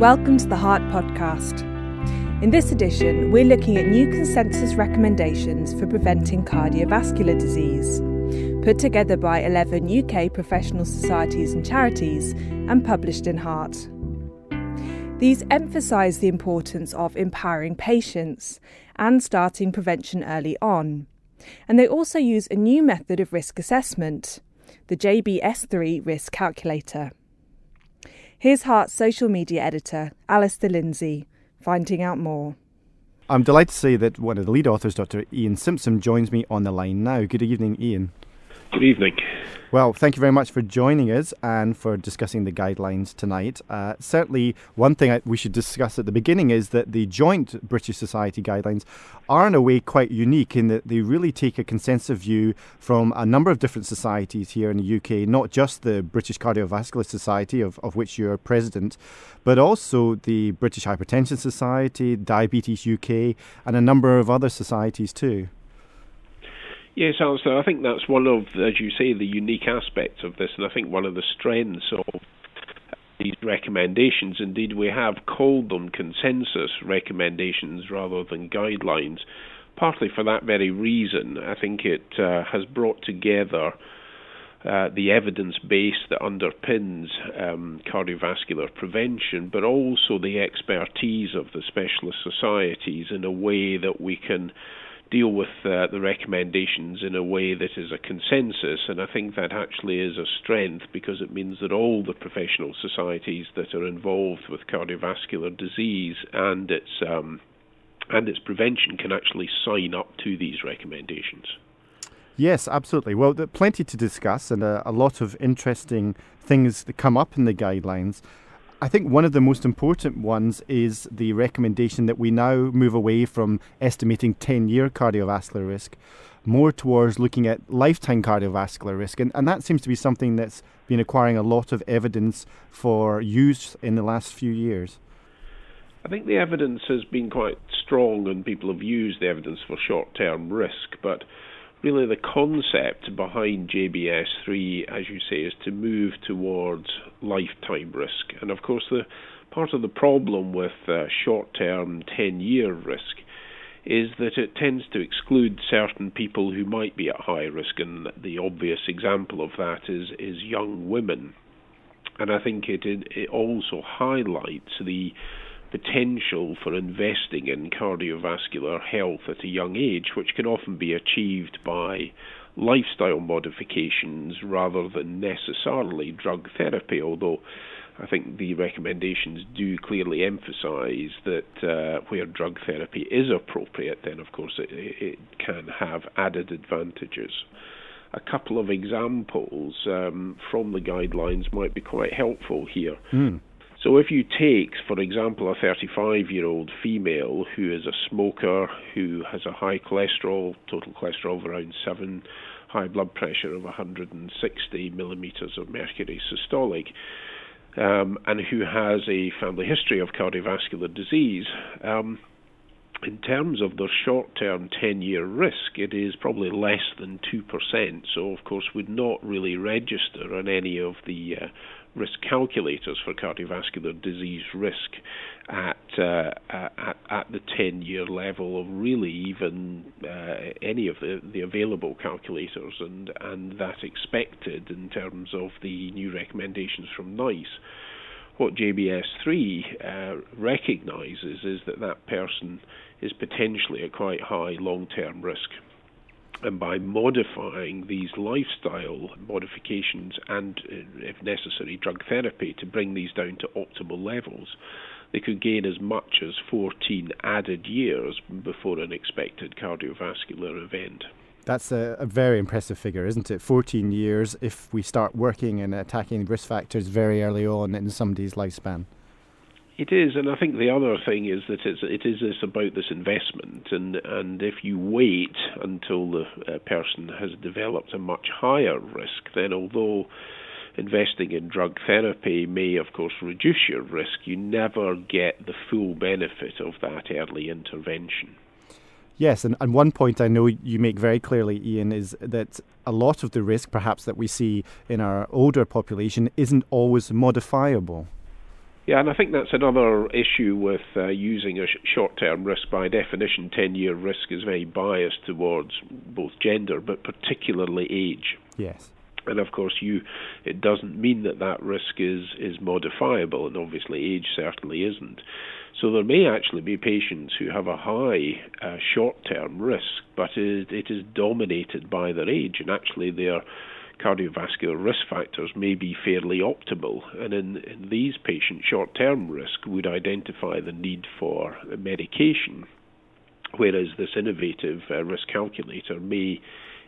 Welcome to the Heart Podcast. In this edition, we're looking at new consensus recommendations for preventing cardiovascular disease, put together by 11 UK professional societies and charities and published in Heart. These emphasise the importance of empowering patients and starting prevention early on. And they also use a new method of risk assessment, the JBS3 risk calculator. Here's Heart's social media editor, Alistair Lindsay, finding out more. I'm delighted to say that one of the lead authors, Dr. Iain Simpson, joins me on the line now. Good evening, Iain. Good evening. Well, thank you very much for joining us and for discussing the guidelines tonight. Uh, certainly, one thing I, we should discuss at the beginning is that the joint British Society guidelines are, in a way, quite unique in that they really take a consensus view from a number of different societies here in the UK, not just the British Cardiovascular Society, of, of which you're president, but also the British Hypertension Society, Diabetes UK, and a number of other societies too. Yes, Alistair, I think that's one of, as you say, the unique aspects of this, and I think one of the strengths of these recommendations. Indeed, we have called them consensus recommendations rather than guidelines, partly for that very reason. I think it uh, has brought together uh, the evidence base that underpins um, cardiovascular prevention, but also the expertise of the specialist societies in a way that we can deal with uh, the recommendations in a way that is a consensus, and I think that actually is a strength because it means that all the professional societies that are involved with cardiovascular disease and its um, and its prevention can actually sign up to these recommendations. Yes, absolutely. Well, plenty to discuss and a, a lot of interesting things that come up in the guidelines. I think one of the most important ones is the recommendation that we now move away from estimating 10 year cardiovascular risk more towards looking at lifetime cardiovascular risk. And, and that seems to be something that's been acquiring a lot of evidence for use in the last few years. I think the evidence has been quite strong, and people have used the evidence for short term risk, but really the concept behind JBS3, as you say, is to move towards lifetime risk. And of course, the part of the problem with uh, short-term 10-year risk is that it tends to exclude certain people who might be at high risk, and the obvious example of that is is young women. And I think it it also highlights the potential for investing in cardiovascular health at a young age, which can often be achieved by lifestyle modifications rather than necessarily drug therapy, although I think the recommendations do clearly emphasize that uh, where drug therapy is appropriate, then of course it, it can have added advantages. A couple of examples um, from the guidelines might be quite helpful here. Mm. So, if you take, for example, a 35 year old female who is a smoker, who has a high cholesterol, total cholesterol of around 7, high blood pressure of 160 millimeters of mercury systolic, um, and who has a family history of cardiovascular disease, um, in terms of the short term 10 year risk, it is probably less than 2%. So, of course, would not really register on any of the uh, risk calculators for cardiovascular disease risk at uh, at, at, the 10 year level of really even uh, any of the, the available calculators and, and that expected in terms of the new recommendations from NICE. What JBS3 uh, recognizes is that that person is potentially at quite high long term risk. And by modifying these lifestyle modifications and, uh, if necessary, drug therapy to bring these down to optimal levels, they could gain as much as 14 added years before an expected cardiovascular event. That's a, a, very impressive figure, isn't it? 14 years if we start working and attacking risk factors very early on in somebody's lifespan. It is, and I think the other thing is that it's, it is this about this investment, and and if you wait until the uh, person has developed a much higher risk, then although investing in drug therapy may, of course, reduce your risk, you never get the full benefit of that early intervention. Yes, and, and one point I know you make very clearly, Iain, is that a lot of the risk, perhaps, that we see in our older population isn't always modifiable. Yeah, and I think that's another issue with uh, using a sh- short term risk. By definition, 10 year risk is very biased towards both gender, but particularly age. Yes. And of course, you it doesn't mean that that risk is, is modifiable, and obviously, age certainly isn't. So there may actually be patients who have a high uh, short term risk, but it, it is dominated by their age, and actually, their cardiovascular risk factors may be fairly optimal. And in, in these patients, short term risk would identify the need for medication, whereas this innovative uh, risk calculator may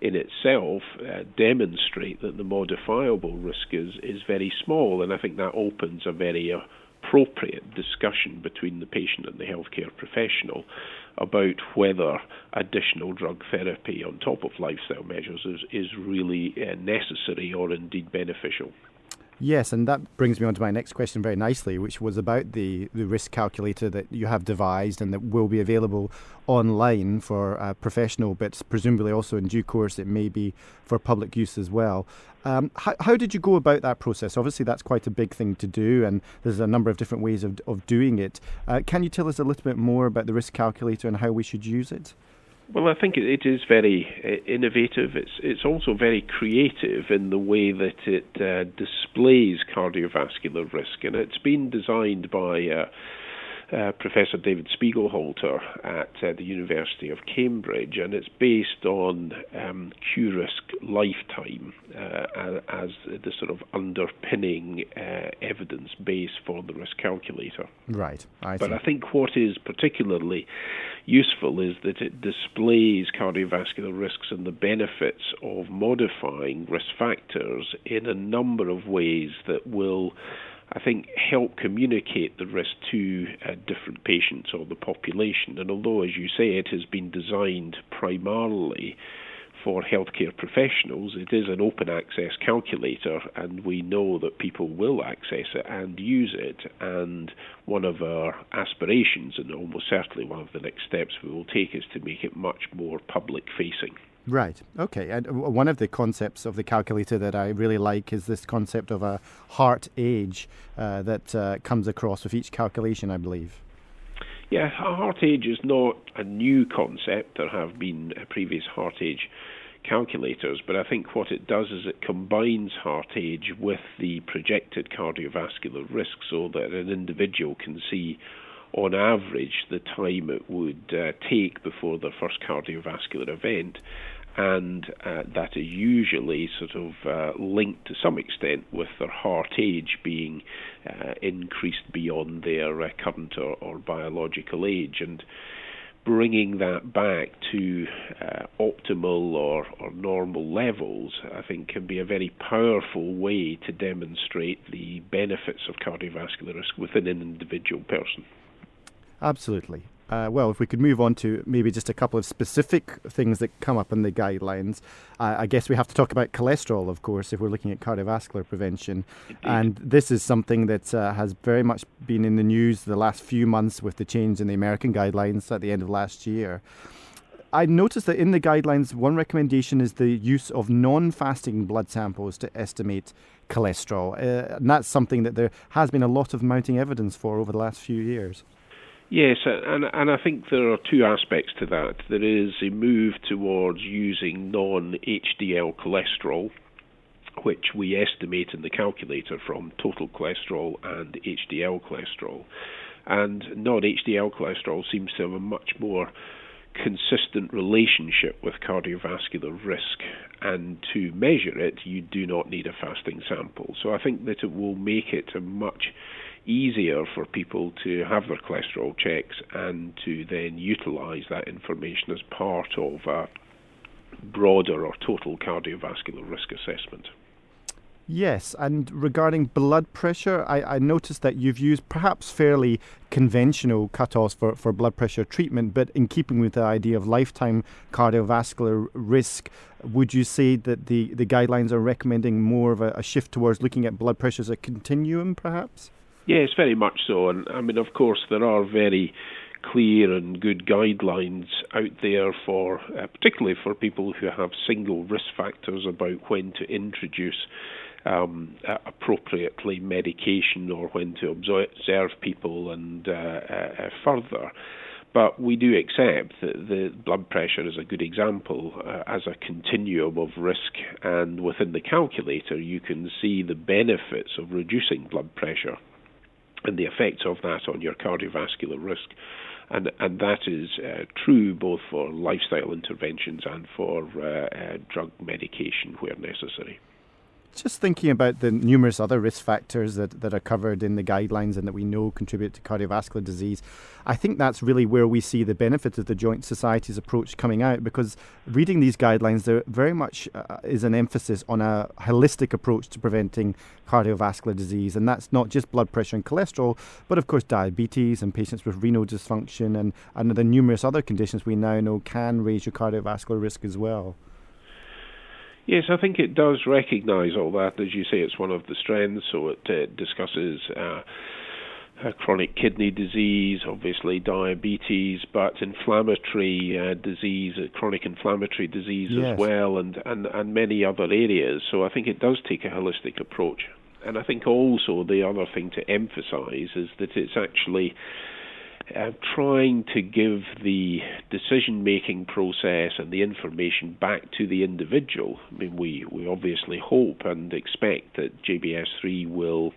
in itself uh, demonstrate that the modifiable risk is, is very small, and I think that opens a very uh, appropriate discussion between the patient and the healthcare professional about whether additional drug therapy on top of lifestyle measures is, is really uh, necessary or indeed beneficial. Yes, and that brings me on to my next question very nicely, which was about the, the risk calculator that you have devised and that will be available online for uh, professional, but presumably also in due course it may be for public use as well. Um, how, how did you go about that process? Obviously, that's quite a big thing to do, and there's a number of different ways of, of doing it. Uh, can you tell us a little bit more about the risk calculator and how we should use it? Well, I think it is very uh, innovative. It's it's also very creative in the way that it uh, displays cardiovascular risk, and it's been designed by. Uh, uh, Professor David Spiegelhalter at uh, the University of Cambridge, and it's based on um, QRisk lifetime uh, as the sort of underpinning uh, evidence base for the risk calculator. Right. I but I think what is particularly useful is that it displays cardiovascular risks and the benefits of modifying risk factors in a number of ways that will I think, help communicate the risk to uh, different patients or the population. And although, as you say, it has been designed primarily for healthcare professionals, it is an open access calculator, and we know that people will access it and use it. And one of our aspirations, and almost certainly one of the next steps we will take, is to make it much more public facing. Right. Okay. And one of the concepts of the calculator that I really like is this concept of a heart age uh, that uh, comes across with each calculation, I believe. Yeah, a heart age is not a new concept. There have been uh, previous heart age calculators, but I think what it does is it combines heart age with the projected cardiovascular risk so that an individual can see on average the time it would uh, take before their first cardiovascular event and uh, that is usually sort of uh, linked to some extent with their heart age being uh, increased beyond their uh, current or, or, biological age, and bringing that back to uh, optimal or, or normal levels, I think, can be a very powerful way to demonstrate the benefits of cardiovascular risk within an individual person. Absolutely. Uh, well, if we could move on to maybe just a couple of specific things that come up in the guidelines, uh, I guess we have to talk about cholesterol, of course, if we're looking at cardiovascular prevention. And this is something that uh, has very much been in the news the last few months with the change in the American guidelines at the end of last year. I noticed that in the guidelines, one recommendation is the use of non fasting blood samples to estimate cholesterol. Uh, and that's something that there has been a lot of mounting evidence for over the last few years. Yes, and and I think there are two aspects to that. There is a move towards using non-HDL cholesterol, which we estimate in the calculator from total cholesterol and HDL cholesterol. And non-HDL cholesterol seems to have a much more consistent relationship with cardiovascular risk. And to measure it, you do not need a fasting sample. So I think that it will make it a much easier for people to have their cholesterol checks and to then utilize that information as part of a broader or total cardiovascular risk assessment. Yes, and regarding blood pressure, I, I, noticed that you've used perhaps fairly conventional cutoffs for, for blood pressure treatment, but in keeping with the idea of lifetime cardiovascular risk, would you say that the, the guidelines are recommending more of a, a shift towards looking at blood pressure as a continuum, perhaps? Yes, very much so. And I mean, of course, there are very clear and good guidelines out there for, uh, particularly for people who have single risk factors about when to introduce um, appropriately medication or when to observe people and uh, uh, further. But we do accept that the blood pressure is a good example uh, as a continuum of risk, and within the calculator, you can see the benefits of reducing blood pressure and the effects of that on your cardiovascular risk. And, and that is uh, true both for lifestyle interventions and for uh, uh drug medication where necessary. Just thinking about the numerous other risk factors that, that are covered in the guidelines and that we know contribute to cardiovascular disease, I think that's really where we see the benefit of the Joint Society's approach coming out because reading these guidelines, there very much uh, is an emphasis on a holistic approach to preventing cardiovascular disease. And that's not just blood pressure and cholesterol, but of course diabetes and patients with renal dysfunction and, and the numerous other conditions we now know can raise your cardiovascular risk as well. Yes, I think it does recognise all that. As you say, it's one of the strengths, so it uh, discusses. Uh, uh, chronic kidney disease, obviously diabetes, but inflammatory uh, disease, uh, chronic inflammatory disease yes. as well, and, and, and many other areas. So I think it does take a holistic approach. And I think also the other thing to emphasize is that it's actually uh, trying to give the decision making process and the information back to the individual. I mean, we, we obviously hope and expect that JBS3 will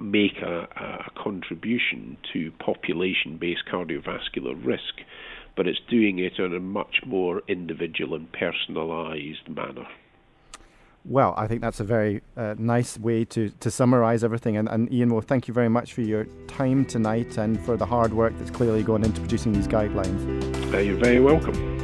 make a, a contribution to population based cardiovascular risk, but it's doing it in a much more individual and personalised manner. Well, I think that's a very uh, nice way to, to summarise everything. And, and Iain, well, thank you very much for your time tonight and for the hard work that's clearly gone into producing these guidelines. Uh, you're very welcome.